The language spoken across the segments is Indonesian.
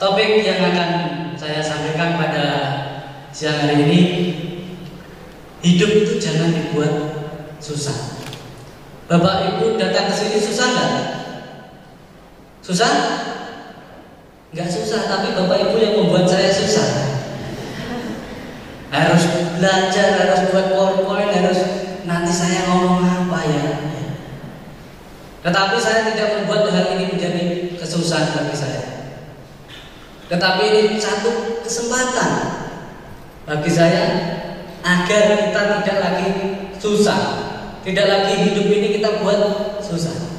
topik yang akan saya sampaikan pada siang hari ini hidup itu jangan dibuat susah. Bapak Ibu datang ke sini susah nggak? Susah? Nggak susah, tapi Bapak Ibu yang membuat saya susah. Harus belajar, harus buat powerpoint, harus nanti saya ngomong apa ya. Tetapi saya tidak membuat hal ini menjadi kesusahan bagi saya. Tetapi ini satu kesempatan bagi saya agar kita tidak lagi susah, tidak lagi hidup ini kita buat susah.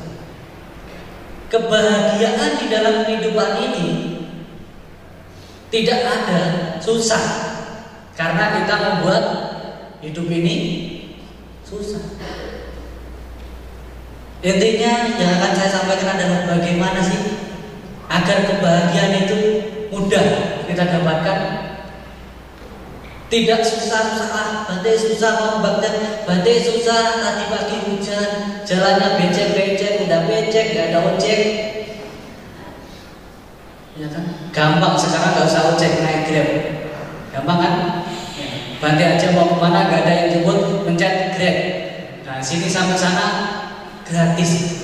Kebahagiaan di dalam kehidupan ini tidak ada susah karena kita membuat hidup ini susah. Intinya yang akan saya sampaikan adalah bagaimana sih agar kebahagiaan itu mudah kita dapatkan tidak susah-susah ah, badai susah badai, badai susah tadi pagi hujan, jalannya becek-becek, udah becek, gak ada ojek. Ya kan? Gampang sekarang gak usah ojek naik grab. Gampang kan? Ya. Bantai aja mau ke mana gak ada yang jemput, mencet grab. Nah sini sampai sana gratis.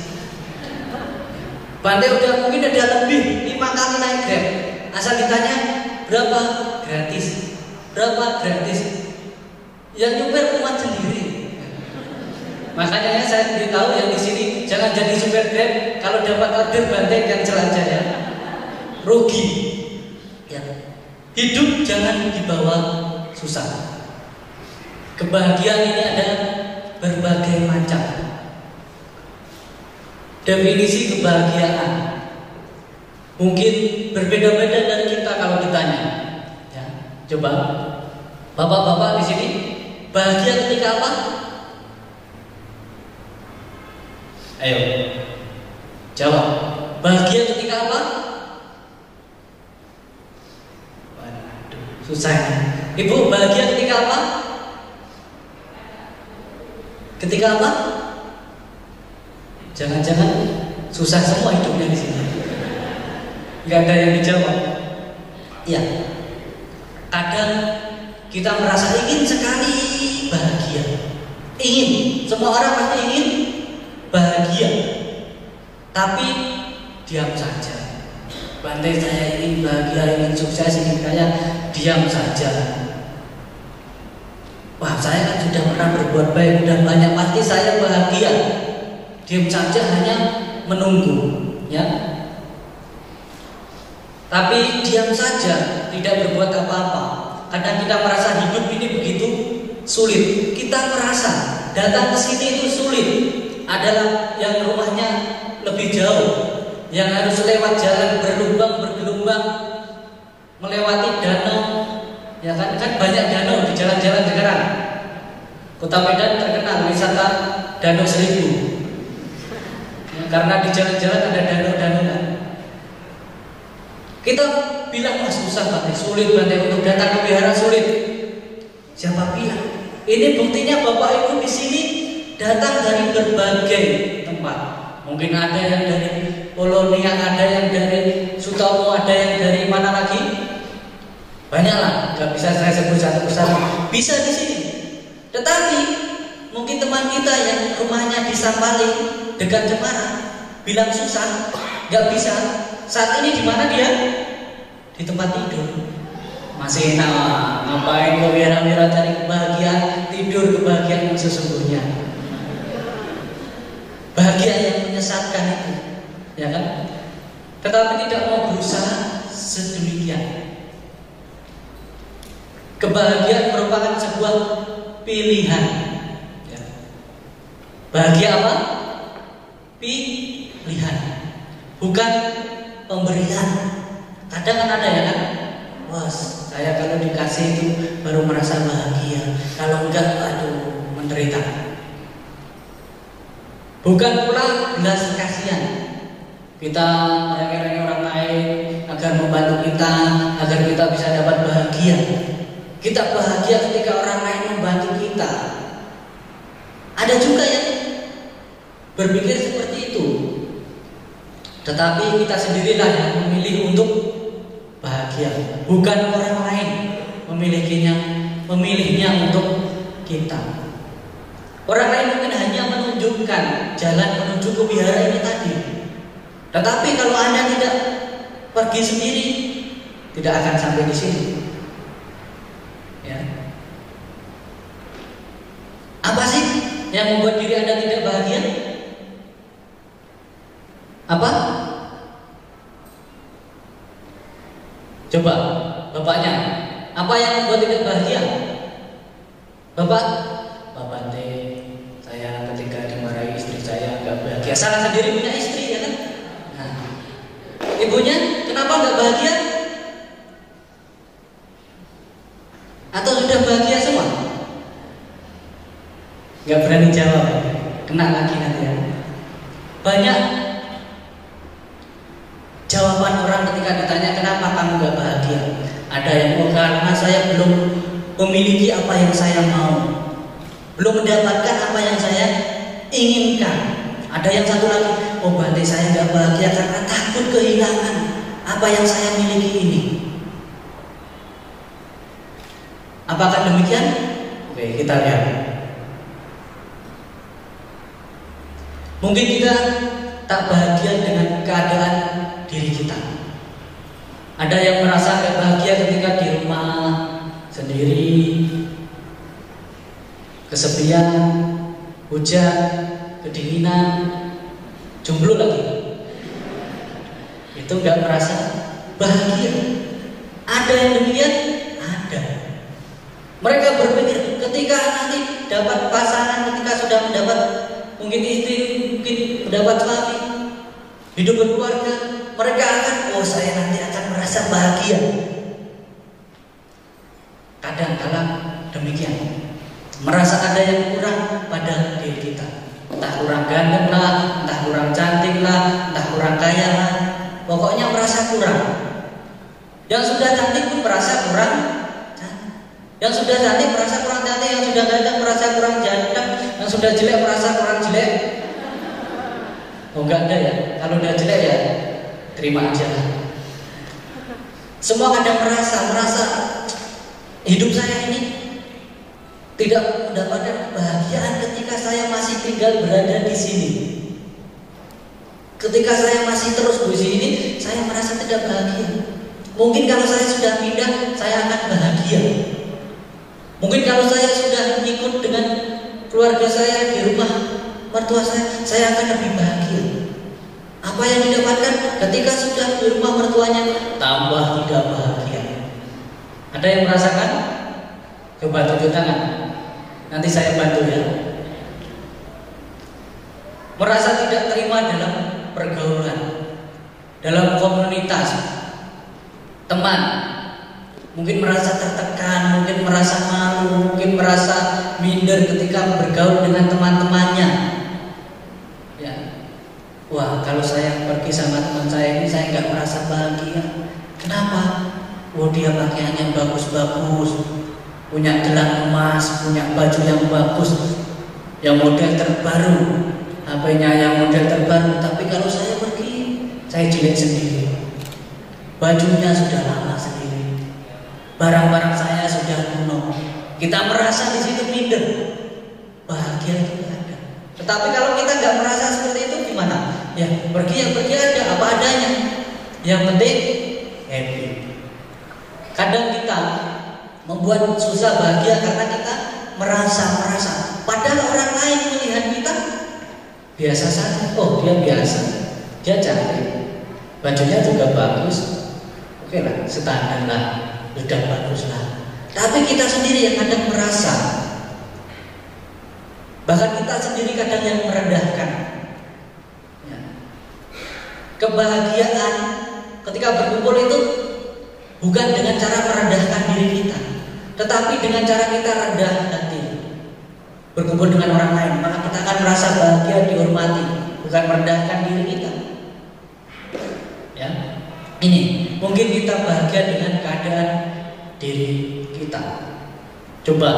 Bantai udah mungkin ada lebih lima kali naik grab. Asal ditanya berapa gratis, berapa gratis. Yang nyupir umat sendiri. Makanya saya beritahu yang di sini jangan jadi supir grab kalau dapat order bantai dan ya. Rugi. Ya. Hidup jangan dibawa susah. Kebahagiaan ini ada berbagai macam. Definisi kebahagiaan Mungkin berbeda-beda dari kita kalau ditanya. Ya, coba, bapak-bapak di sini bahagia ketika apa? Ayo, jawab. Bahagia ketika apa? Waduh, susah. Ya. Ibu bahagia ketika apa? Ketika apa? Jangan-jangan susah semua hidupnya di sini nggak ada yang dijawab. Iya. Kadang kita merasa ingin sekali bahagia. Ingin, semua orang pasti ingin bahagia. Tapi diam saja. Bantai saya ingin bahagia, ingin sukses, ingin kaya, diam saja. Wah, saya kan sudah pernah berbuat baik, sudah banyak pasti saya bahagia. Diam saja hanya menunggu, ya tapi diam saja, tidak berbuat apa-apa. Kadang kita merasa hidup ini begitu sulit. Kita merasa datang ke sini itu sulit. Adalah yang rumahnya lebih jauh, yang harus lewat jalan berlubang bergelombang, melewati danau. Ya kan, kan banyak danau di jalan-jalan sekarang. Kota Medan terkenal wisata Danau Seribu. Ya, karena di jalan-jalan ada danau-danau kita bilang mas susah banget, sulit banget untuk datang ke wihara sulit. Siapa bilang? Ini buktinya Bapak Ibu di sini datang dari berbagai tempat. Mungkin ada yang dari Polonia, ada yang dari Sutomo, ada yang dari mana lagi? Banyaklah, nggak bisa saya sebut satu persatu. Bisa di sini. Tetapi mungkin teman kita yang rumahnya di Sampali dekat Jepara bilang susah, nggak bisa saat ini di mana dia? Di tempat tidur. Masih enak, ngapain kau wira-wira cari kebahagiaan, tidur kebahagiaan yang sesungguhnya. Bahagia yang menyesatkan itu, ya kan? Tetapi tidak mau berusaha sedemikian. Kebahagiaan merupakan sebuah pilihan. Ya. Bahagia apa? Pilihan. Bukan pemberian. Kadang kan ada ya kan, bos saya kalau dikasih itu baru merasa bahagia. Kalau enggak, aduh menderita. Bukan pula belas kasihan. Kita mereka orang lain agar membantu kita, agar kita bisa dapat bahagia. Kita bahagia ketika orang lain membantu kita. Ada juga yang berpikir seperti. Tetapi kita sendirilah yang memilih untuk bahagia, bukan orang lain memilikinya, memilihnya untuk kita. Orang lain mungkin hanya menunjukkan jalan menuju ke wihara ini tadi. Tetapi kalau Anda tidak pergi sendiri, tidak akan sampai di sini. Ya. Apa sih yang membuat diri Anda tidak bahagia? Apa? Coba, bapaknya, apa yang membuat tidak bahagia? Bapak, bapak teh, saya ketika dimarahi istri saya nggak bahagia. Salah sendiri punya istri ya kan? Nah, ibunya kenapa nggak bahagia? Atau sudah bahagia semua? Nggak berani jawab, kena lagi nanti ya. Banyak Jawaban orang ketika ditanya kenapa kamu gak bahagia Ada yang oh karena saya belum memiliki apa yang saya mau Belum mendapatkan apa yang saya inginkan Ada yang satu lagi Oh berarti saya gak bahagia karena takut kehilangan Apa yang saya miliki ini Apakah demikian? Oke kita lihat Mungkin kita tak bahagia dengan keadaan diri kita. Ada yang merasa bahagia ketika di rumah sendiri, kesepian, hujan, kedinginan, jomblo lagi. Itu gak merasa bahagia. Ada yang demikian? Ada. Mereka berpikir ketika nanti dapat pasangan, ketika sudah mendapat mungkin istri, mungkin mendapat suami, hidup berkeluarga, mereka akan, oh saya nanti akan merasa bahagia. Kadang-kadang demikian, merasa ada yang kurang pada diri kita. Entah kurang ganteng lah, entah kurang cantik lah, entah kurang kaya lah, pokoknya merasa kurang. Yang sudah cantik pun merasa kurang yang sudah cantik merasa kurang cantik, yang sudah ganteng merasa kurang ganteng, yang sudah jelek merasa kurang jelek. Oh enggak ada ya. Kalau udah jelek ya terima aja. Semua kadang merasa, merasa hidup saya ini tidak mendapatkan kebahagiaan ketika saya masih tinggal berada di sini. Ketika saya masih terus di sini, saya merasa tidak bahagia. Mungkin kalau saya sudah pindah, saya akan bahagia. Mungkin kalau saya sudah ikut dengan keluarga saya di rumah mertua saya, saya akan lebih bahagia. Apa yang didapatkan ketika sudah di rumah mertuanya tambah tidak bahagia. Ada yang merasakan? Coba tunjuk tangan. Nanti saya bantu ya. Merasa tidak terima dalam pergaulan, dalam komunitas, teman, mungkin merasa tertekan, mungkin merasa malu, mungkin merasa minder ketika bergaul dengan teman-temannya. Wah kalau saya pergi sama teman saya ini saya nggak merasa bahagia. Kenapa? Oh dia pakaiannya bagus-bagus, punya gelang emas, punya baju yang bagus, yang model terbaru, HP-nya yang model terbaru. Tapi kalau saya pergi, saya jelek sendiri. Bajunya sudah lama sendiri. Barang-barang saya sudah kuno. Kita merasa di situ minder. Bahagia itu ada. Tetapi kalau kita nggak merasa seperti itu gimana? Ya pergi yang pergi aja apa adanya. Yang penting happy. Kadang kita membuat susah bahagia karena kita merasa merasa. Padahal orang lain melihat kita biasa saja. Oh dia biasa, dia cantik, bajunya juga bagus. Oke lah, standar lah, sudah bagus lah. Tapi kita sendiri yang kadang merasa, bahkan kita sendiri kadang yang merendahkan. Ya. Kebahagiaan ketika berkumpul itu bukan dengan cara merendahkan diri kita, tetapi dengan cara kita rendah hati. Berkumpul dengan orang lain, maka kita akan merasa bahagia dihormati, bukan merendahkan diri kita. Ya, ini mungkin kita bahagia dengan keadaan diri kita. Coba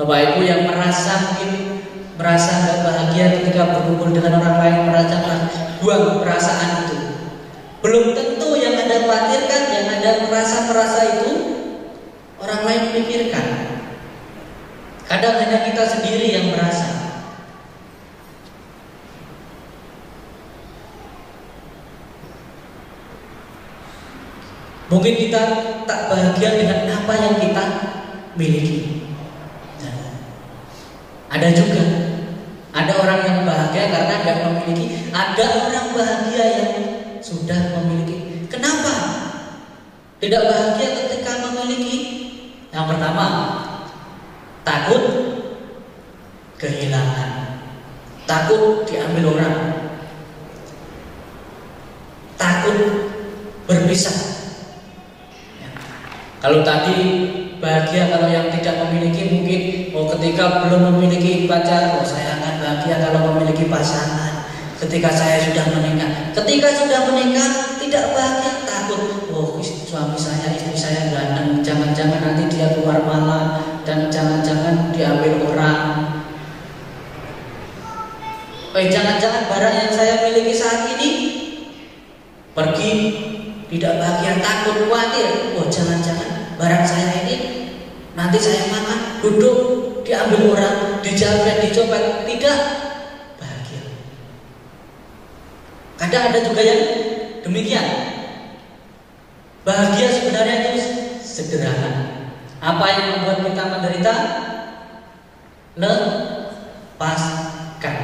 Bapak Ibu yang merasa mungkin merasa gak bahagia ketika berkumpul dengan orang lain merasakan buang perasaan itu. Belum tentu yang Anda khawatirkan, yang Anda merasa-merasa itu orang lain memikirkan. Kadang hanya kita sendiri yang merasa. Mungkin kita tak bahagia dengan apa yang kita miliki. Ada juga ada orang yang bahagia karena tidak memiliki, ada orang bahagia yang sudah memiliki. Kenapa? Tidak bahagia ketika memiliki. Yang pertama, takut kehilangan. Takut diambil orang. Takut berpisah kalau tadi bahagia kalau yang tidak memiliki mungkin oh ketika belum memiliki pacar oh saya akan bahagia kalau memiliki pasangan. Ketika saya sudah menikah, ketika sudah menikah tidak bahagia takut oh suami saya istri saya ganteng jangan-jangan nanti dia keluar malam dan jangan-jangan diambil orang. Eh jangan-jangan barang yang saya miliki saat ini pergi tidak bahagia, takut, khawatir. Oh jangan-jangan barang saya ini nanti saya makan, duduk, diambil orang, dijaga, dicopet, tidak bahagia. Kadang ada juga yang demikian. Bahagia sebenarnya itu sederhana. Apa yang membuat kita menderita? Lepaskan.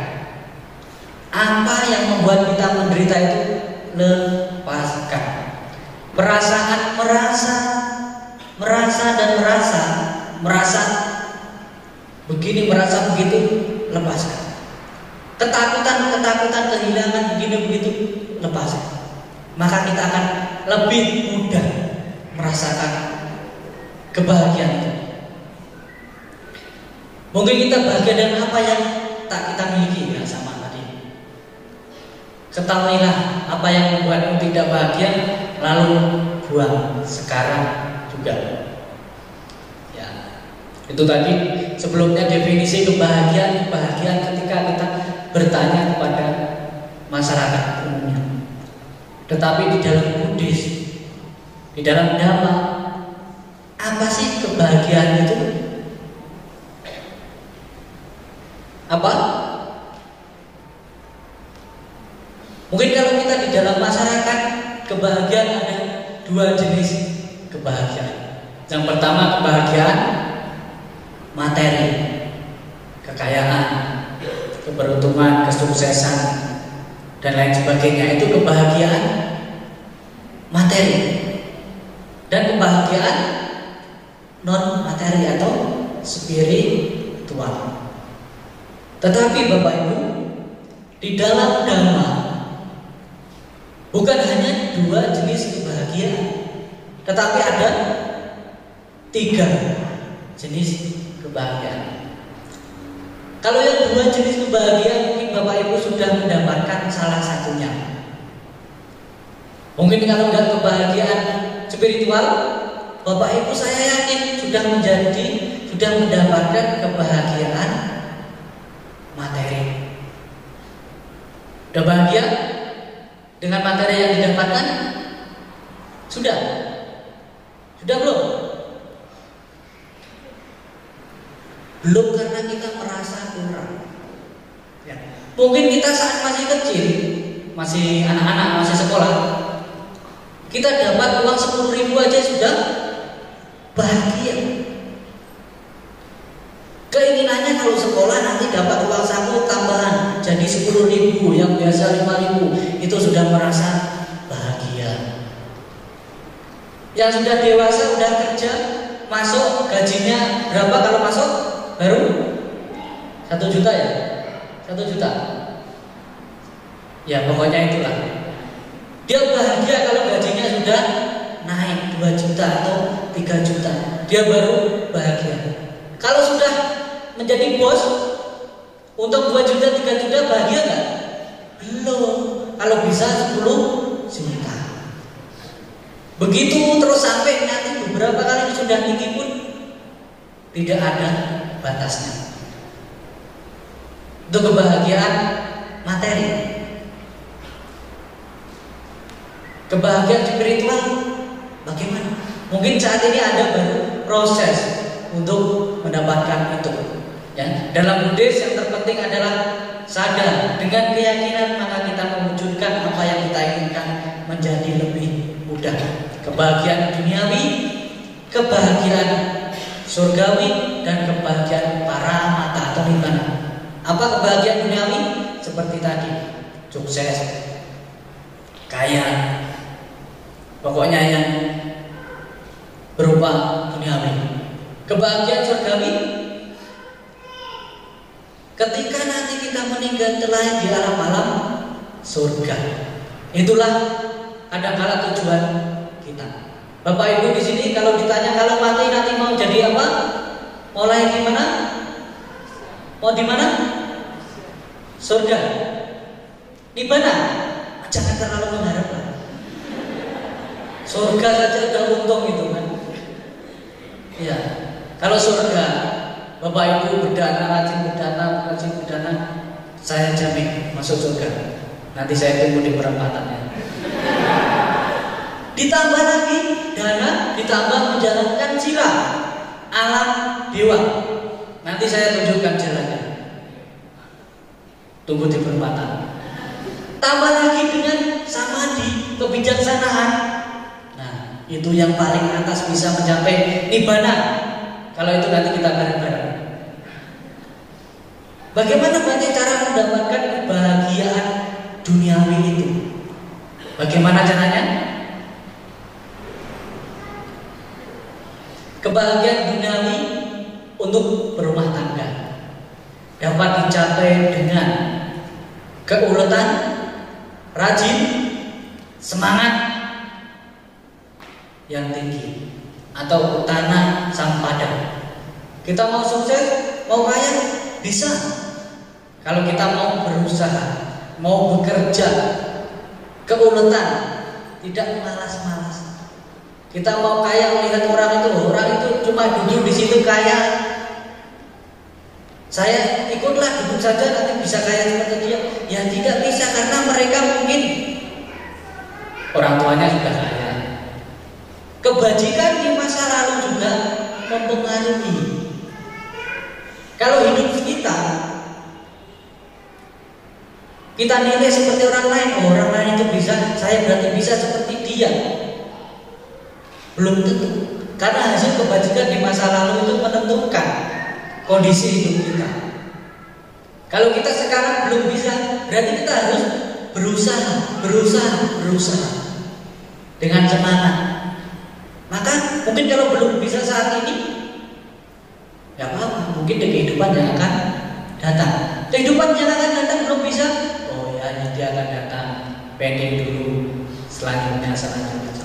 Apa yang membuat kita menderita itu? Lepaskan perasaan merasa merasa dan merasa merasa begini merasa begitu lepaskan. Ketakutan ketakutan kehilangan begini begitu lepaskan. Maka kita akan lebih mudah merasakan kebahagiaan itu. Mungkin kita bahagia dengan apa yang tak kita miliki ya sama tadi. Ketahuilah apa yang membuatmu tidak bahagia lalu buang sekarang juga. Ya. Itu tadi sebelumnya definisi kebahagiaan kebahagiaan ketika kita bertanya kepada masyarakat umumnya. Tetapi di dalam Buddhis, di dalam Dhamma, apa sih kebahagiaan itu? Apa? Mungkin kalau kita di dalam masyarakat kebahagiaan ada dua jenis kebahagiaan. Yang pertama kebahagiaan materi, kekayaan, keberuntungan, kesuksesan dan lain sebagainya itu kebahagiaan materi dan kebahagiaan non materi atau spiritual. Tetapi Bapak Ibu di dalam dhamma Bukan hanya dua jenis kebahagiaan, tetapi ada tiga jenis kebahagiaan. Kalau yang dua jenis kebahagiaan mungkin Bapak Ibu sudah mendapatkan salah satunya. Mungkin kalau nggak kebahagiaan spiritual, Bapak Ibu saya yakin sudah menjadi sudah mendapatkan kebahagiaan materi. Udah bahagia? dengan materi yang didapatkan? Sudah? Sudah belum? Belum karena kita merasa kurang. Ya. Mungkin kita saat masih kecil, masih anak-anak, masih sekolah, kita dapat uang sepuluh ribu aja sudah bahagia. Keinginannya kalau sekolah nanti dapat uang saku tambahan jadi sepuluh ribu yang biasa lima ribu itu sudah merasa bahagia. Yang sudah dewasa sudah kerja masuk gajinya berapa kalau masuk? Baru? Satu juta ya? Satu juta? Ya pokoknya itulah. Dia bahagia kalau gajinya sudah naik 2 juta atau 3 juta. Dia baru bahagia. Kalau sudah menjadi bos untuk 2 juta 3 juta bahagia nggak? Belum. Kalau bisa 10 juta. Begitu terus sampai nanti beberapa kali sudah tinggi pun tidak ada batasnya. Untuk kebahagiaan materi. Kebahagiaan spiritual Bagaimana? Mungkin saat ini ada baru proses untuk mendapatkan itu. Ya, dalam Buddhis yang terpenting adalah sadar dengan keyakinan maka kita mewujudkan apa yang kita inginkan menjadi lebih mudah. Kebahagiaan duniawi, kebahagiaan surgawi dan kebahagiaan para mata atau. Apa kebahagiaan duniawi? Seperti tadi, sukses, kaya, pokoknya yang berupa duniawi. Kebahagiaan surgawi ketika nanti kita meninggal telah di alam alam surga. Itulah ada kala tujuan kita. Bapak Ibu di sini kalau ditanya kalau mati nanti mau jadi apa? Mulai di mana? Mau di mana? Surga. Di mana? Jangan terlalu mengharap. Surga saja udah untung itu kan. Ya, kalau surga, Bapak Ibu berdana, rajin berdana, rajin berdana, saya jamin masuk surga. Nanti saya tunggu di perempatannya. Ditambah lagi dana, ditambah menjalankan sila alam dewa. Nanti saya tunjukkan jalannya. Tunggu di perempatan. Tambah lagi dengan samadhi, kebijaksanaan, itu yang paling atas bisa mencapai nibbana. Kalau itu nanti kita bareng-bareng. Bagaimana banyak cara mendapatkan kebahagiaan duniawi itu? Bagaimana caranya? Kebahagiaan duniawi untuk berumah tangga dapat dicapai dengan keuletan, rajin, semangat, yang tinggi atau tanah sang padang. Kita mau sukses, mau kaya, bisa. Kalau kita mau berusaha, mau bekerja, keuletan, tidak malas-malas. Kita mau kaya melihat orang itu, orang itu cuma duduk di situ kaya. Saya ikutlah duduk saja nanti bisa kaya seperti dia. Ya tidak bisa karena mereka mungkin orang tuanya sudah kaya Kebajikan di masa lalu juga mempengaruhi. Kalau hidup kita kita nilai seperti orang lain, oh, orang lain itu bisa, saya berarti bisa seperti dia. Belum tentu. Karena hasil kebajikan di masa lalu itu menentukan kondisi hidup kita. Kalau kita sekarang belum bisa, berarti kita harus berusaha, berusaha, berusaha dengan semangat. Maka mungkin kalau belum bisa saat ini, ya apa-apa. Mungkin di kehidupan yang akan datang. Kehidupan yang akan datang belum bisa. Oh ya, nanti akan datang. Pending dulu. Selanjutnya, selanjutnya, selanjutnya.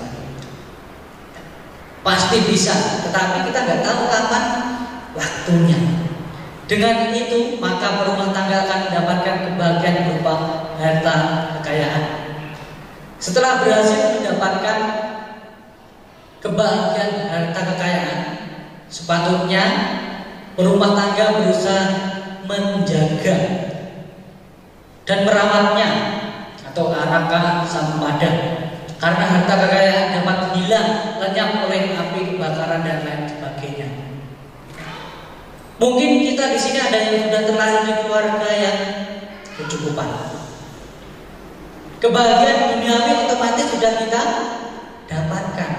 Pasti bisa, tetapi kita nggak tahu kapan waktunya. Dengan itu, maka rumah tangga akan mendapatkan kebahagiaan berupa harta kekayaan. Setelah berhasil mendapatkan kebahagiaan harta kekayaan sepatutnya rumah tangga berusaha menjaga dan merawatnya atau araka sampada karena harta kekayaan dapat hilang lenyap oleh api kebakaran dan lain sebagainya. Mungkin kita di sini ada yang sudah terlahir di keluarga yang kecukupan. Kebahagiaan duniawi otomatis sudah kita dapatkan.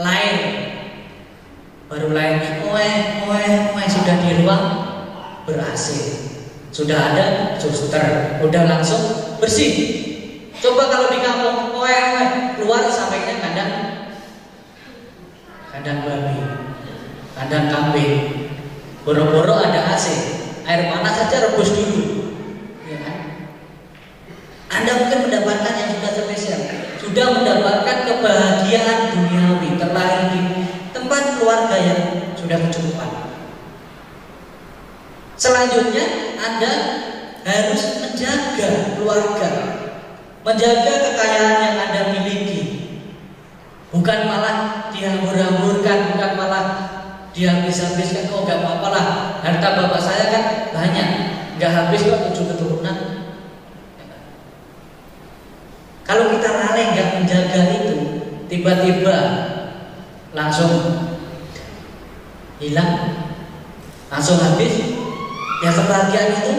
Lain. Baru lain oe oe oe sudah di ruang berhasil sudah ada suster. Udah langsung bersih coba kalau di kampung oe keluar sampainya kandang. Kandang babi kandang kambing. Boro-boro ada AC. Air panas saja rebus dulu. Ya kan? Anda mungkin mendapatkan yang sudah spesial. Sudah mendapatkan kebahagiaan duniawi terlahir di tempat keluarga yang sudah kecukupan. Selanjutnya Anda harus menjaga keluarga, menjaga kekayaan yang Anda miliki. Bukan malah dihambur-hamburkan, bukan malah dihabis-habiskan. Oh, gak apa-apa lah. Harta bapak saya kan banyak, gak habis kok tujuh keturunan. Kalau kita lalai nggak menjaga itu, tiba-tiba langsung hilang, langsung habis. Ya kebahagiaan itu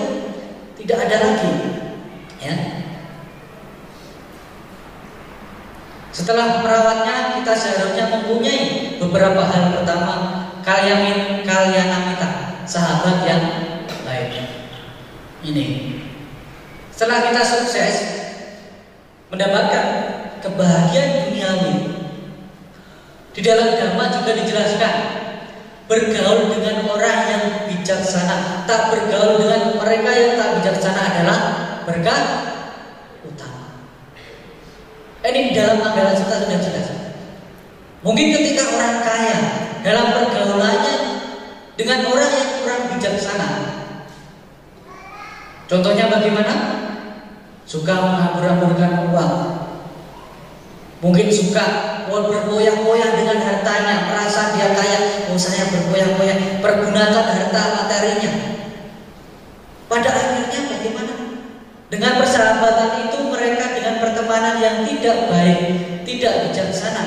tidak ada lagi. Ya. Setelah merawatnya, kita seharusnya mempunyai beberapa hal pertama kalian kalian amita sahabat yang baik. Ini. Setelah kita sukses mendapatkan kebahagiaan duniawi, di dalam agama juga dijelaskan bergaul dengan orang yang bijaksana, tak bergaul dengan mereka yang tak bijaksana adalah berkah. Ini dalam agama kita sudah jelas. Mungkin ketika orang kaya dalam pergaulannya dengan orang yang kurang bijaksana. Contohnya bagaimana? Suka menghambur-hamburkan uang. Mungkin suka mau bergoyah-goyah dengan hartanya, merasa dia kaya, oh saya bergoyah-goyah, pergunakan harta materinya. Pada akhirnya bagaimana? Dengan persahabatan itu pertemanan yang tidak baik, tidak bijaksana,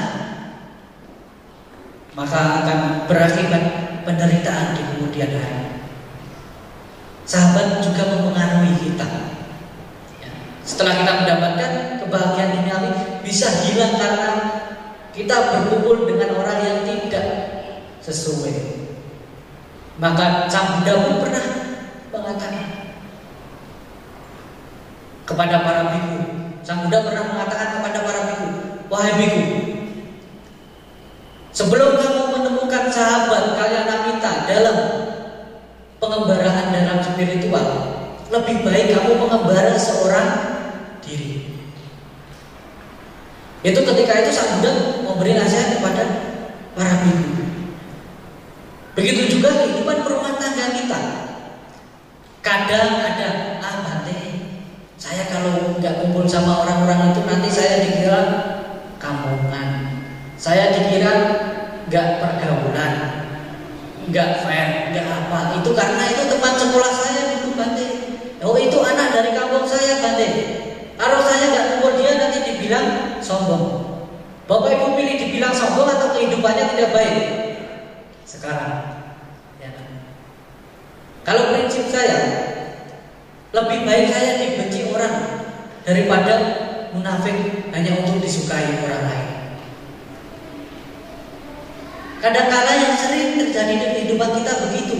maka akan berakibat penderitaan di kemudian hari. Sahabat juga mempengaruhi kita. Ya. Setelah kita mendapatkan kebahagiaan duniawi bisa hilang karena kita berkumpul dengan orang yang tidak sesuai. Maka Sang Buddha pun pernah mengatakan kepada para biku. Sang Buddha pernah mengatakan kepada para biku, wahai biku, sebelum kamu menemukan sahabat kalian amita dalam pengembaraan dalam spiritual, lebih baik kamu mengembara seorang diri. Itu ketika itu Sang Buddha memberi nasihat kepada para biku. Begitu juga kehidupan rumah tangga kita. Kadang ada saya kalau nggak kumpul sama orang-orang itu nanti saya dikira kampungan. Saya dikira nggak pergaulan, nggak fair, nggak apa. Itu karena itu teman sekolah saya dulu bante. Oh itu anak dari kampung saya bante. Kalau saya nggak kumpul dia nanti dibilang sombong. Bapak Ibu pilih dibilang sombong atau kehidupannya tidak baik? Sekarang. Ya. Kalau prinsip saya, lebih baik saya dibenci orang daripada munafik hanya untuk disukai orang lain. Kadang-kala yang sering terjadi di kehidupan kita begitu.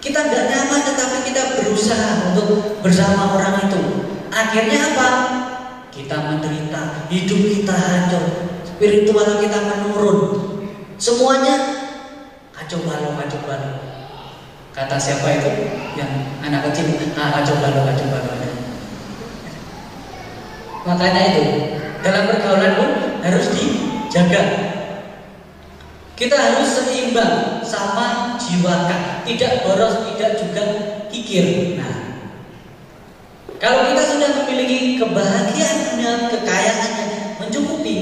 Kita nggak nyaman tetapi kita berusaha untuk bersama orang itu. Akhirnya apa? kita menderita, hidup kita hancur, spiritual kita menurun. Semuanya kacau balau, kacau balau. Kata siapa itu? Yang anak kecil, ah, kacau balau, kacau balau. Makanya itu dalam pergaulan pun harus dijaga. Kita harus seimbang sama jiwa tidak boros, tidak juga kikir. Nah, kalau kita sudah memiliki kebahagiaan dunia, kekayaannya mencukupi,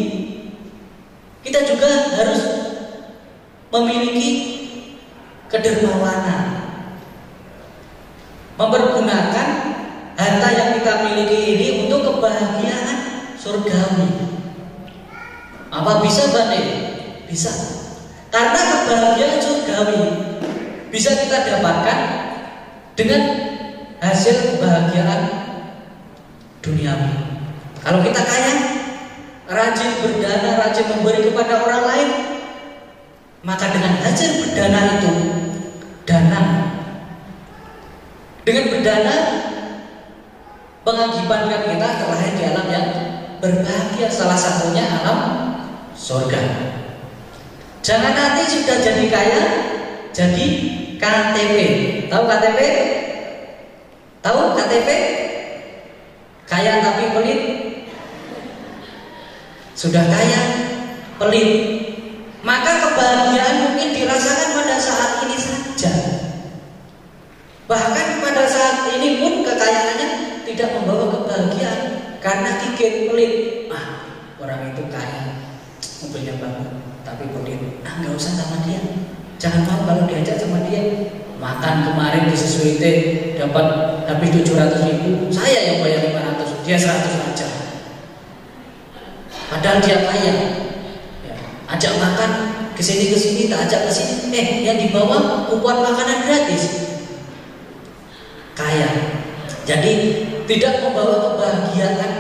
kita juga harus memiliki kedermawanan. Mempergunakan harta yang kita miliki ini untuk kebahagiaan surgawi. Apa bisa Bante? Bisa. Karena kebahagiaan surgawi bisa kita dapatkan dengan hasil kebahagiaan duniawi. Kalau kita kaya, rajin berdana, rajin memberi kepada orang lain, maka dengan hasil berdana itu, dana dengan berdana mengakibatkan kita terlahir di alam yang berbahagia salah satunya alam surga. Jangan nanti sudah jadi kaya, jadi KTP. Tahu KTP? Tahu KTP? Kaya tapi pelit. Sudah kaya, pelit. Maka kebahagiaan mungkin dirasakan pada saat ini. Bahkan pada saat ini pun kekayaannya tidak membawa kebahagiaan karena kikir pelit. Ah, orang itu kaya, mobilnya bagus, tapi pelit. Ah, nggak usah sama dia. Jangan mau kalau diajak sama dia. Makan kemarin di Sesuite dapat habis 700 ribu, saya yang bayar 500 dia 100 aja padahal dia kaya ya, ajak makan ke sini ke sini tak ajak ke sini eh yang dibawa kupuan makanan gratis kaya. Jadi tidak membawa kebahagiaan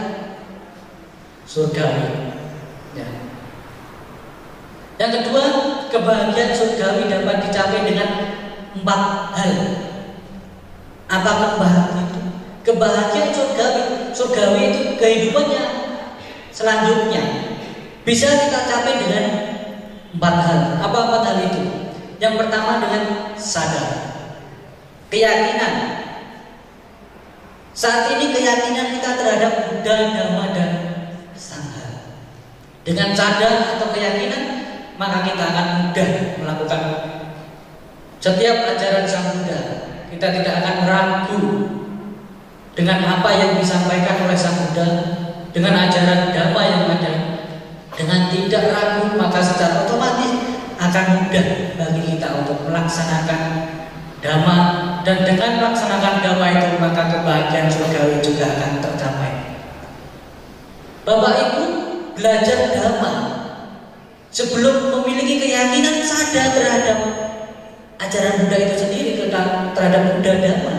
surgawi. Ya. yang kedua kebahagiaan surgawi dapat dicapai dengan empat hal. Apa kebahagiaan itu? Kebahagiaan surgawi surgawi itu kehidupannya selanjutnya. Bisa kita capai dengan empat hal. Apa empat hal itu? Yang pertama dengan sadar. Keyakinan saat ini keyakinan kita terhadap Buddha, Dhamma, dan Sangha. Dengan sadar atau keyakinan, maka kita akan mudah melakukan setiap ajaran Sang Buddha. Kita tidak akan ragu dengan apa yang disampaikan oleh Sang Buddha, dengan ajaran Dhamma yang ada. Dengan tidak ragu, maka secara otomatis akan mudah bagi kita untuk melaksanakan Dhamma dan dengan melaksanakan dhamma itu maka kebahagiaan surgawi juga akan tercapai. Bapak Ibu belajar dhamma sebelum memiliki keyakinan sadar terhadap ajaran Buddha itu sendiri terhadap Buddha dhamma.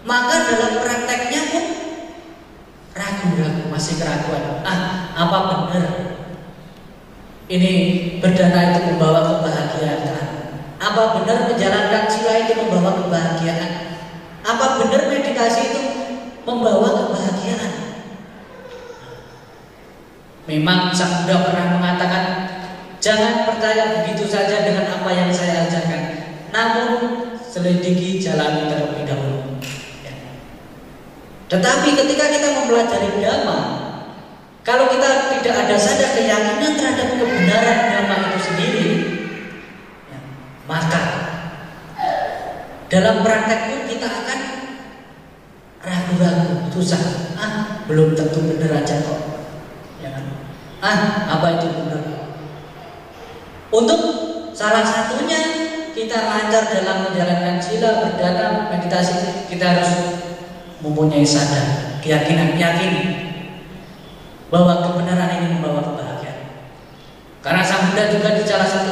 Maka dalam prakteknya pun ragu-ragu masih keraguan. Ah, apa benar ini berdana itu membawa kebahagiaan? Apa benar menjalankan sila itu membawa kebahagiaan? Apa benar meditasi itu membawa kebahagiaan? Memang Sang Buddha pernah mengatakan Jangan percaya begitu saja dengan apa yang saya ajarkan Namun selidiki jalan terlebih dahulu ya. Tetapi ketika kita mempelajari Dhamma Kalau kita tidak ada sadar keyakinan terhadap kebenaran Dhamma itu sendiri maka dalam praktek pun kita akan ragu-ragu, susah. Ah, belum tentu benar aja kok. Ya kan? Ah, apa itu benar? Untuk salah satunya kita lancar dalam menjalankan sila, berdana, meditasi, kita harus mempunyai sadar, keyakinan, yakin bahwa kebenaran ini membawa kebahagiaan. Karena Sang Buddha juga di salah satu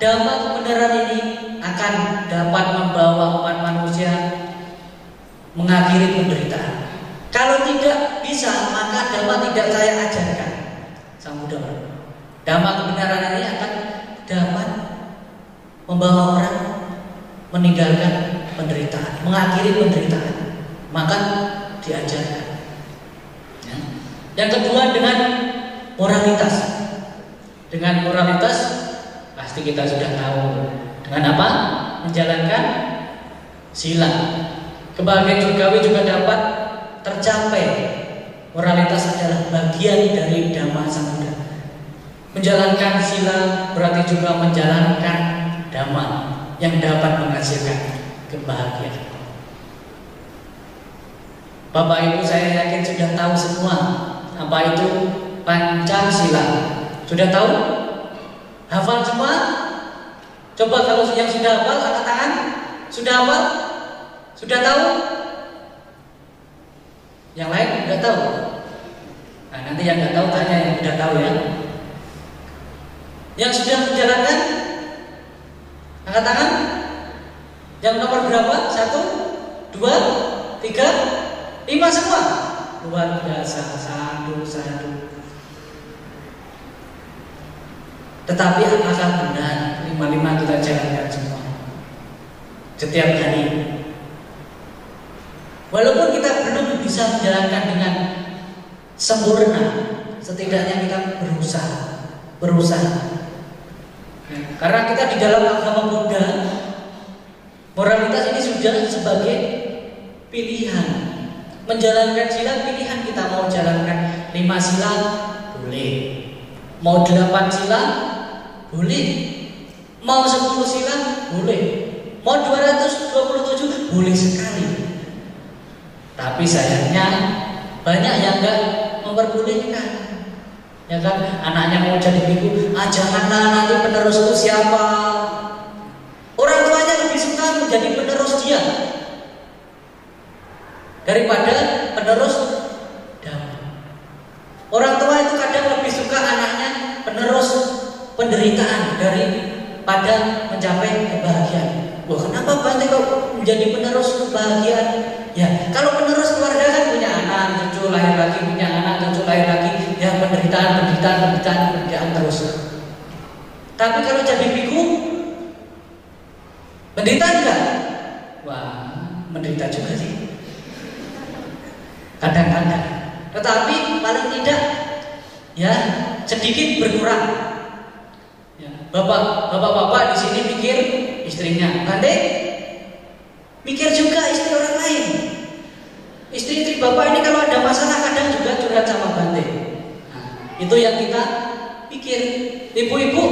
Dhamma kebenaran ini akan dapat membawa umat manusia mengakhiri penderitaan. Kalau tidak bisa, maka dhamma tidak saya ajarkan. Sang Buddha. Dhamma kebenaran ini akan dapat membawa orang meninggalkan penderitaan, mengakhiri penderitaan. Maka diajarkan. Ya. Yang kedua dengan moralitas. Dengan moralitas Pasti kita sudah tahu dengan apa? Menjalankan sila. Kebahagiaan surgawi juga dapat tercapai. Moralitas adalah bagian dari dhamma samudra. Menjalankan sila berarti juga menjalankan dhamma yang dapat menghasilkan kebahagiaan. Bapak Ibu saya yakin sudah tahu semua apa itu Pancasila. Sudah tahu? Hafal semua? Coba kalau yang sudah hafal angkat tangan. Sudah hafal? Sudah tahu? Yang lain sudah tahu. Nah, nanti yang nggak tahu tanya yang sudah tahu ya. Yang sudah menjalankan? Angkat tangan. Yang nomor berapa? Satu, dua, tiga, lima semua. Luar biasa. Satu, satu. Tetapi apakah benar lima-lima kita jalankan semua setiap hari? Walaupun kita belum bisa menjalankan dengan sempurna, setidaknya kita berusaha, berusaha. Karena kita di dalam agama Buddha, moralitas ini sudah sebagai pilihan. Menjalankan sila pilihan kita mau jalankan lima sila boleh, mau delapan sila boleh. Mau 10 sila? Boleh. Mau 227? Boleh sekali. Tapi sayangnya banyak yang enggak memperbolehkan. Ya kan, anaknya mau jadi biku, ah janganlah nanti penerus itu siapa? Orang tuanya lebih suka menjadi penerus dia daripada penerus Orang tua itu kadang lebih suka anaknya penerus penderitaan dari pada mencapai kebahagiaan. Wah, kenapa Bante kok menjadi penerus kebahagiaan? Ya, kalau penerus keluarga kan punya anak, cucu lahir lagi, punya anak, cucu lahir lagi, ya penderitaan, penderitaan, penderitaan, penderitaan terus. Tapi kalau jadi biku, menderita enggak? Wah, menderita juga sih. Kadang-kadang. Tetapi paling tidak ya sedikit berkurang. Bapak, bapak-bapak di sini mikir istrinya, Bante mikir juga istri orang lain. Istri-istri bapak ini kalau ada masalah kadang juga curhat sama Bante. Nah, itu yang kita pikir. Ibu-ibu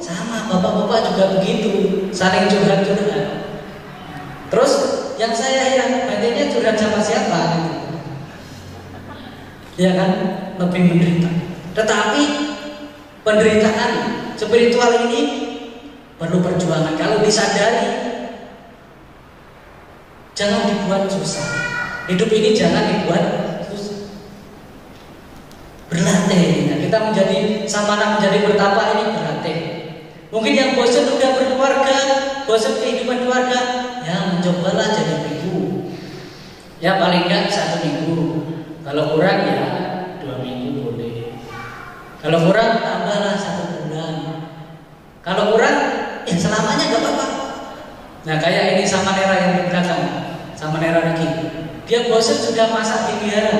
sama bapak-bapak juga begitu, saling curhat-curhat. Terus yang saya heran, Bantenya curhat sama siapa? Ya kan, lebih menderita. Tetapi penderitaan spiritual ini perlu perjuangan. Kalau disadari, jangan dibuat susah. Hidup ini jangan dibuat susah. Berlatih. Nah, kita menjadi samana menjadi bertapa ini berlatih. Mungkin yang bosan udah berkeluarga, bosan kehidupan keluarga, ya mencobalah jadi minggu. Ya paling enggak satu minggu. Kalau kurang ya dua minggu boleh. Kalau kurang tambahlah satu. Kalau kurang ya selamanya gak apa-apa. Nah kayak ini sama Nera yang di belakang, sama Nera lagi. Dia bosan sudah masak di biara,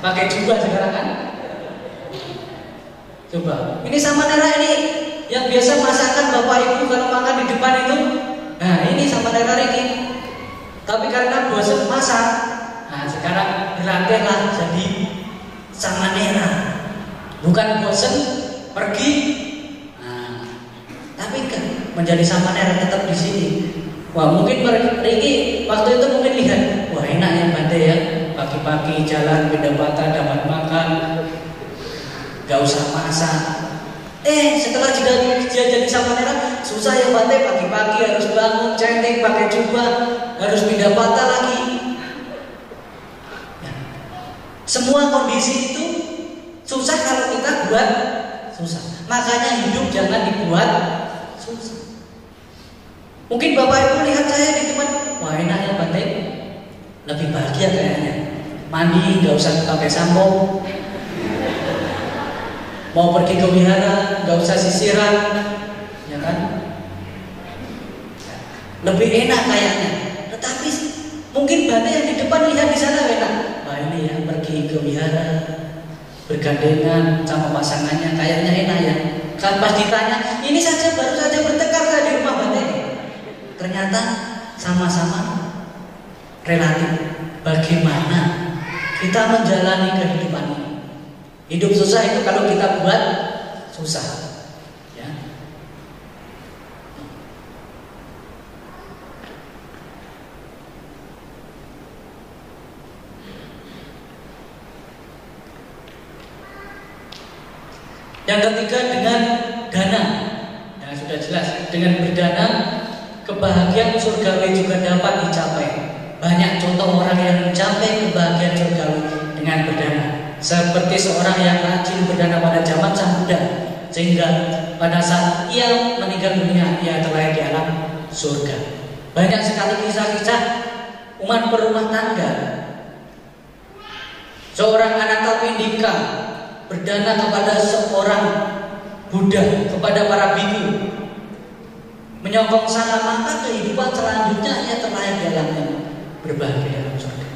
pakai jubah sekarang kan? Coba, ini sama Nera ini yang biasa masakan bapak ibu kalau makan di depan itu, nah ini sama Nera ini. Tapi karena bosan masak, nah sekarang dilatihlah jadi sama Nera. Bukan bosan pergi, kan menjadi sama Nera tetap di sini. Wah mungkin Riki waktu itu mungkin lihat, wah enak ya Bante ya, pagi-pagi jalan beda dapat makan, gak usah masak. Eh setelah dia, dia jadi sama Nera, susah ya Bante pagi-pagi harus bangun, centeng, pakai jubah, harus pindah lagi. Ya. Semua kondisi itu susah kalau kita buat susah. Makanya hidup jangan dibuat susah. Mungkin bapak ibu lihat saya di tempat, wah enak ya Bante, lebih bahagia kayaknya. Mandi nggak usah pakai sampo, mau pergi ke wihara nggak usah sisiran, ya kan? Lebih enak kayaknya. Tetapi mungkin Bante yang di depan lihat di sana enak. Wah ini ya pergi ke wihara, bergandengan sama pasangannya kayaknya enak ya. Kan pas ditanya, ini saja baru saja bertekar saya di rumah. Ternyata sama-sama relatif. Bagaimana kita menjalani kehidupan ini? Hidup susah itu kalau kita buat susah. Ya. Yang ketiga dengan dana. Yang sudah jelas dengan berdana kebahagiaan surgawi juga dapat dicapai. Banyak contoh orang yang mencapai kebahagiaan surgawi dengan berdana. Seperti seorang yang rajin berdana pada zaman sang Buddha sehingga pada saat ia meninggal dunia ia terlahir di alam surga. Banyak sekali kisah-kisah umat berumah tangga. Seorang anak tapindika berdana kepada seorang Buddha, kepada para biku. Menyokong sana maka kehidupan selanjutnya ia terlahir di alamnya berbahagia dalam surga.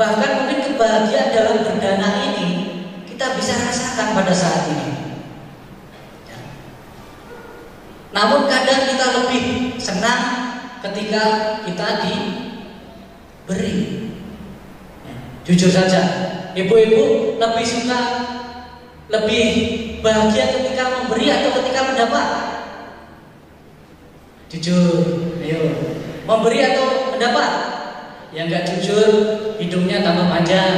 Bahkan mungkin kebahagiaan dalam berdana ini kita bisa rasakan pada saat ini. Ya. Namun kadang kita lebih senang ketika kita diberi. Ya. Jujur saja, ibu-ibu lebih suka, lebih bahagia ketika memberi atau ketika mendapat. Jujur, ayo, memberi atau mendapat? Yang nggak jujur, hidungnya tambah panjang.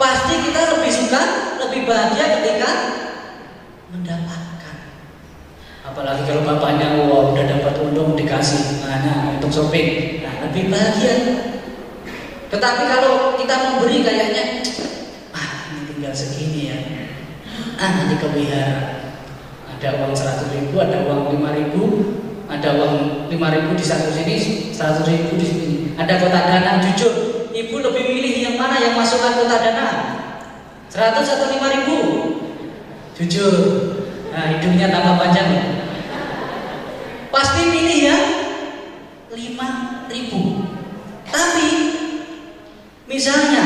Pasti kita lebih suka, lebih bahagia ketika mendapatkan. Apalagi kalau bapaknya wow, udah dapat untung dikasih, nah, untuk shopping, nah lebih bahagia. Tetapi kalau kita memberi kayaknya, ah ini tinggal segini ya, ah nanti ke wihara ada uang seratus ribu ada uang lima ribu ada uang lima ribu di satu sini seratus ribu di sini. Ada kotak dana jujur ibu lebih milih yang mana yang masukkan kotak dana? Seratus atau lima ribu? Jujur. Nah hidungnya tambah panjang ya? Pasti pilih ya? lima ribu. Tapi misalnya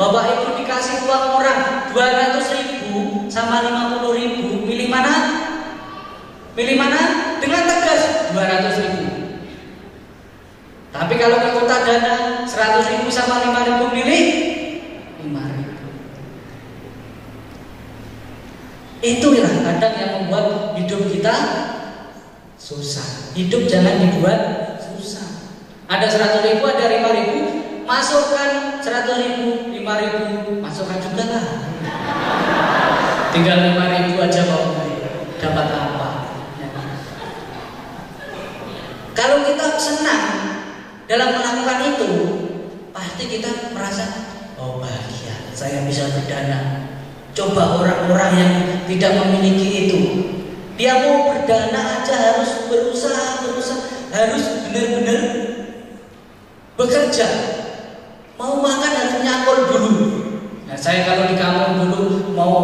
bapak ibu dikasih uang orang 200 ribu sama 50 ribu? Pilih mana? dengan tegas 200 ribu. Tapi kalau ke kota dana 100 ribu sama 5 ribu pilih 5 ribu. Itulah kadang yang membuat hidup kita susah. Hidup jangan dibuat susah. Ada 100 ribu ada 5 ribu masukkan 100 ribu 5 ribu masukkan juga lah. Tinggal 5 ribu aja mau dapat apa ya. Kalau kita senang dalam melakukan itu pasti kita merasa oh bahagia. Saya bisa berdana coba orang-orang yang tidak memiliki itu. Dia mau berdana aja harus berusaha berusaha harus benar-benar bekerja. Mau makan harus nyakol dulu. Nah, saya kalau di kampung dulu mau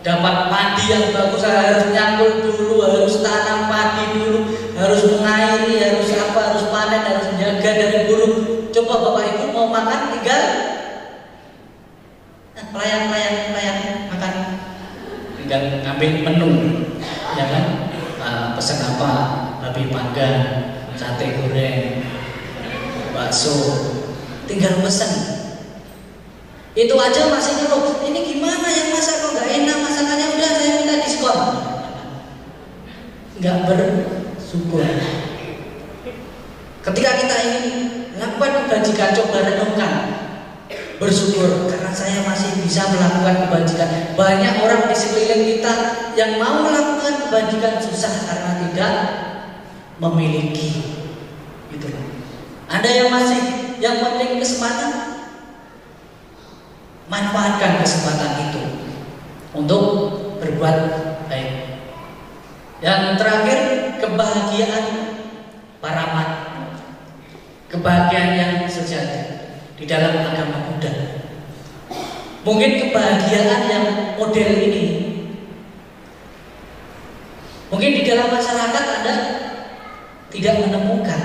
dapat padi yang bagus saya harus nyakol dulu, harus tanam padi dulu, harus mengairi, harus apa, harus panen, harus menjaga dari burung. Coba bapak ibu mau makan tinggal nah, pelayan pelayan pelayan makan tinggal ngambil menu ya kan uh, pesan apa panggang sate goreng bakso tinggal pesan itu aja masih ngeluh ini gimana yang masak kok? Nggak enak masakannya. Udah saya minta diskon. Nggak bersyukur. Ketika kita ingin lakukan kebajikan coba renungkan. Bersyukur karena saya masih bisa melakukan kebajikan. Banyak orang di sekeliling kita yang mau melakukan kebajikan susah karena tidak memiliki gitu ada yang masih yang memiliki kesempatan manfaatkan kesempatan itu untuk berbuat baik. Yang terakhir kebahagiaan para mat, kebahagiaan yang sejati di dalam agama Buddha. Mungkin kebahagiaan yang model ini mungkin di dalam masyarakat Anda tidak menemukan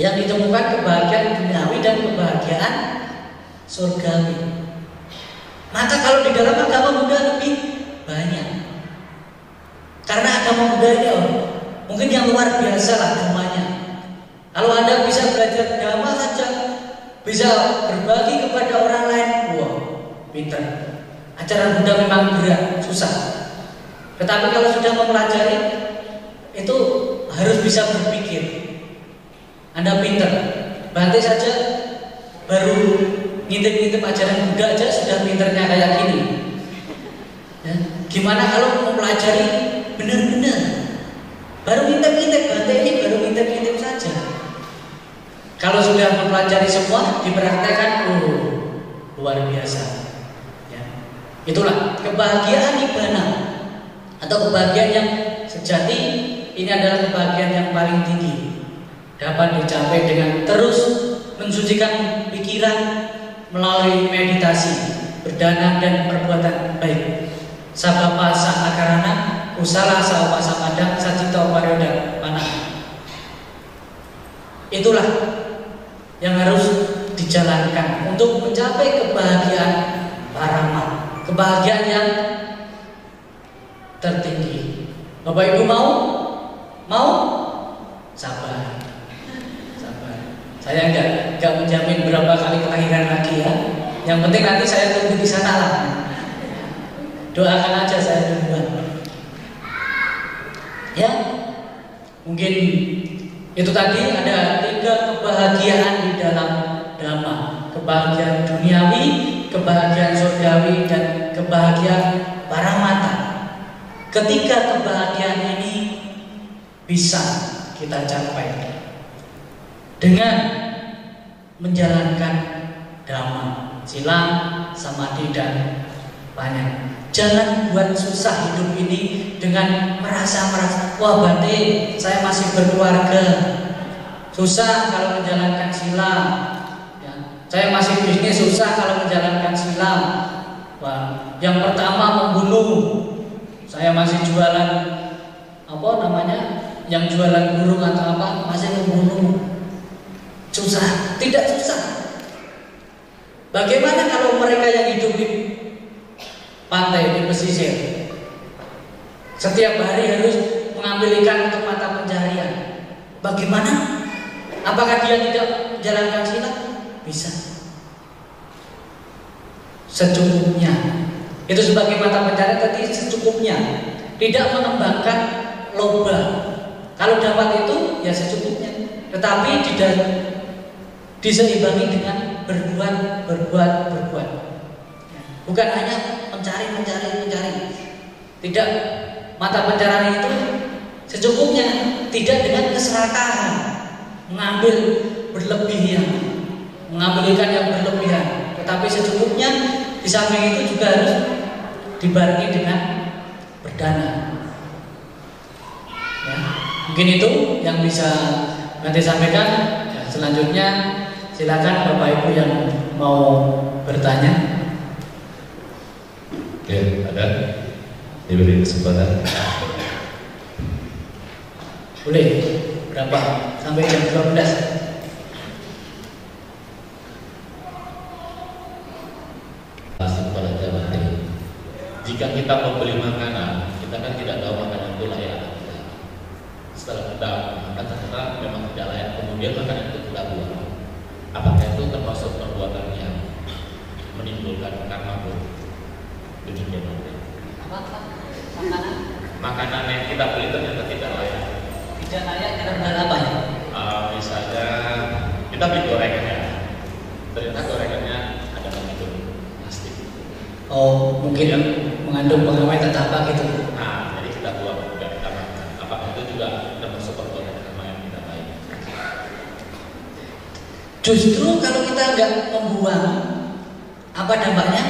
yang ditemukan kebahagiaan duniawi dan kebahagiaan surgawi. Maka kalau di dalam agama Buddha lebih banyak. Karena agama Buddha ini oh, mungkin yang luar biasa lah agamanya. Kalau Anda bisa belajar agama saja, bisa berbagi kepada orang lain, wah, pintar. Ajaran Buddha memang berat, susah. Tetapi kalau sudah mempelajari, itu harus bisa berpikir, anda pinter, berarti saja baru ngintip-ngintip ajaran Buddha aja sudah pinternya kayak gini. Ya. Gimana kalau mau pelajari benar-benar? Baru ngintip-ngintip, berarti ini baru ngintip-ngintip saja. Kalau sudah mempelajari semua, dipraktekkan, oh luar biasa. Ya. Itulah kebahagiaan ibadah atau kebahagiaan yang sejati ini adalah kebahagiaan yang paling tinggi dapat dicapai dengan terus mensucikan pikiran melalui meditasi, berdana dan perbuatan baik. Sabapa akarana, usala sawapa samadang, sacito parioda mana. Itulah yang harus dijalankan untuk mencapai kebahagiaan parama, kebahagiaan yang tertinggi. Bapak Ibu mau? Mau? Sabar. Saya nggak nggak menjamin berapa kali kelahiran lagi ya. Yang penting nanti saya tunggu di sana lah. Doakan aja saya duluan. Ya, mungkin itu tadi ada tiga kebahagiaan di dalam dhamma. Kebahagiaan duniawi, kebahagiaan surgawi, dan kebahagiaan para mata. Ketika kebahagiaan ini bisa kita capai dengan menjalankan dhamma, silang, samadhi dan banyak. Jangan buat susah hidup ini dengan merasa merasa wah berarti saya masih berkeluarga. Susah kalau menjalankan silam. Ya. Saya masih bisnis susah kalau menjalankan silam. Wah, yang pertama membunuh. Saya masih jualan apa namanya? Yang jualan burung atau apa masih membunuh. Susah, tidak susah. Bagaimana kalau mereka yang hidup di pantai di pesisir. Setiap hari harus mengambil ikan untuk mata pencarian. Bagaimana? Apakah dia tidak menjalankan silat? Bisa. Secukupnya. Itu sebagai mata pencarian tapi secukupnya. Tidak mengembangkan loba. Kalau dapat itu ya secukupnya. Tetapi tidak diseimbangi dengan berbuat, berbuat, berbuat. Bukan hanya mencari, mencari, mencari. Tidak mata pencarian itu secukupnya, tidak dengan keserakahan, mengambil berlebihan, mengambil ikan yang berlebihan. Tetapi secukupnya di samping itu juga harus dibarengi dengan berdana. Ya, mungkin itu yang bisa nanti sampaikan. Ya, selanjutnya silakan Bapak Ibu yang mau bertanya. Oke, ada diberi kesempatan. Boleh. Berapa? Sampai jam 12. Masih pada jamaah Jika kita membeli makanan, kita kan tidak tahu makanan itu layak. Kita makan ternyata memang tidak layak, kemudian makanan itu kita buang. Apakah itu termasuk perbuatan yang menimbulkan karma buruk? Demikian. Apa? Makanan? Makanan yang kita beli ternyata tidak layak. Tidak layak benar apa ya? Uh, misalnya kita beli gorengan ya, ternyata gorengannya ada mengandung plastik. Oh, mungkin Ya. mengandung pengawet atau apa gitu. Nah, Justru kalau kita nggak membuang, apa dampaknya?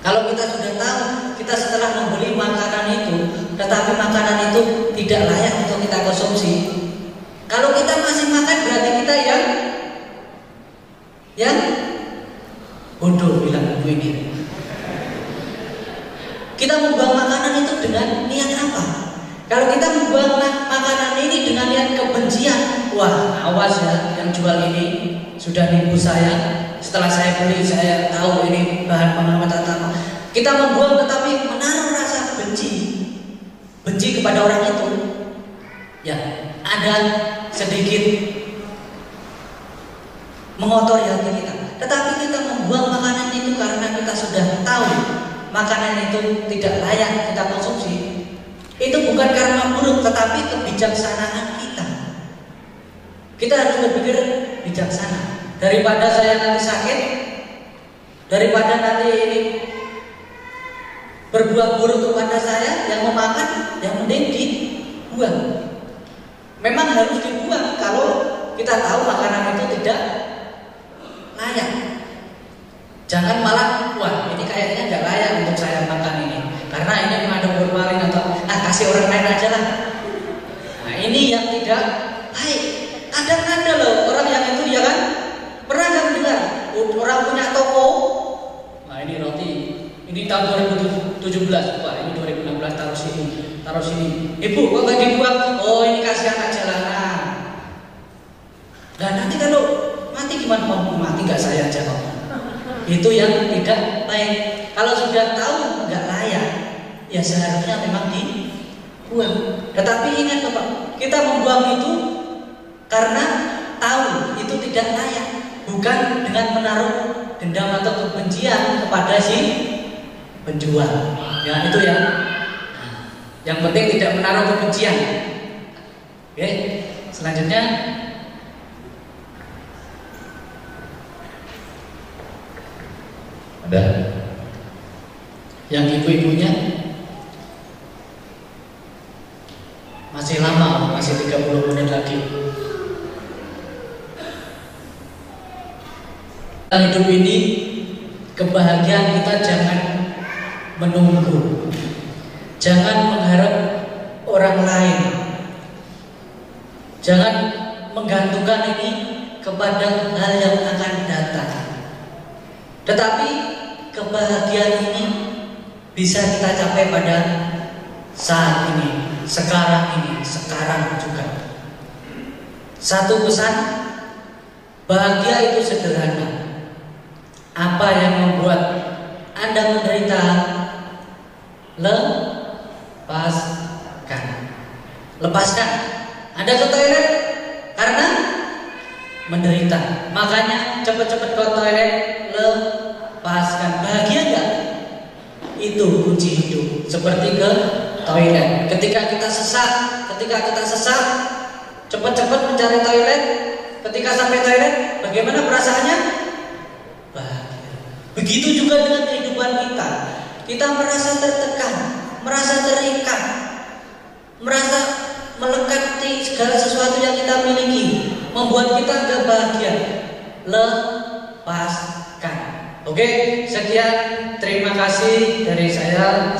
Kalau kita sudah tahu, kita setelah membeli makanan itu, tetapi makanan itu tidak layak untuk kita konsumsi. Kalau kita masih makan berarti kita yang yang bodoh bilang ibu ini. Kita membuang makanan itu dengan niat apa? Kalau kita membuang ma- makanan ini dengan niat kebencian, wah awas ya jual ini sudah nipu saya. Setelah saya beli saya tahu ini bahan pengawet atau apa. Kita membuang tetapi menaruh rasa benci, benci kepada orang itu. Ya, ada sedikit mengotori hati kita. Tetapi kita membuang makanan itu karena kita sudah tahu makanan itu tidak layak kita konsumsi. Itu bukan karena buruk, tetapi kebijaksanaan kita. Harus berpikir bijaksana. Daripada saya nanti sakit, daripada nanti ini berbuat buruk kepada saya yang memakan, yang mending dibuang. Memang harus dibuang kalau kita tahu makanan itu tidak layak. Jangan malah wah ini kayaknya nggak layak untuk saya makan ini karena ini mengandung formalin atau ah kasih orang lain aja lah. Nah ini yang tidak baik. Kadang ada loh orang yang itu ya kan pernah nggak mendengar orang punya toko. Nah ini roti tahun 2017 pak ini 2016 taruh sini taruh sini. Ibu kok nggak dibuang? Oh ini kasih anak jalanan. Dan nanti kalau mati gimana mau mati nggak saya kok. Itu yang tidak baik. Kalau sudah tahu nggak layak, ya seharusnya memang dibuang. Tetapi ingat Bapak, kita membuang itu karena tahu itu tidak layak, bukan dengan menaruh dendam atau kebencian kepada si penjual. Ya itu ya. Yang penting tidak menaruh kebencian. Oke, selanjutnya Ada? yang ibu-ibunya masih lama, masih 30 menit lagi. Dalam hidup ini kebahagiaan kita jangan menunggu. Jangan mengharap orang lain. Jangan menggantungkan ini kepada hal yang akan datang. Tetapi kebahagiaan ini bisa kita capai pada saat ini, sekarang ini, sekarang juga. Satu pesan, bahagia itu sederhana. Apa yang membuat Anda menderita? Lepaskan. Lepaskan. Anda ke toilet karena menderita. Makanya cepat-cepat ke toilet, lepaskan. Bahagia enggak? Itu kunci hidup. Seperti ke toilet. Ketika kita sesak, ketika kita sesak, cepat-cepat mencari toilet. Ketika sampai toilet, bagaimana perasaannya? Begitu juga dengan kehidupan kita. Kita merasa tertekan, merasa terikat, merasa melekat di segala sesuatu yang kita miliki, membuat kita gak bahagia. Lepaskan. Oke, sekian. Terima kasih dari saya.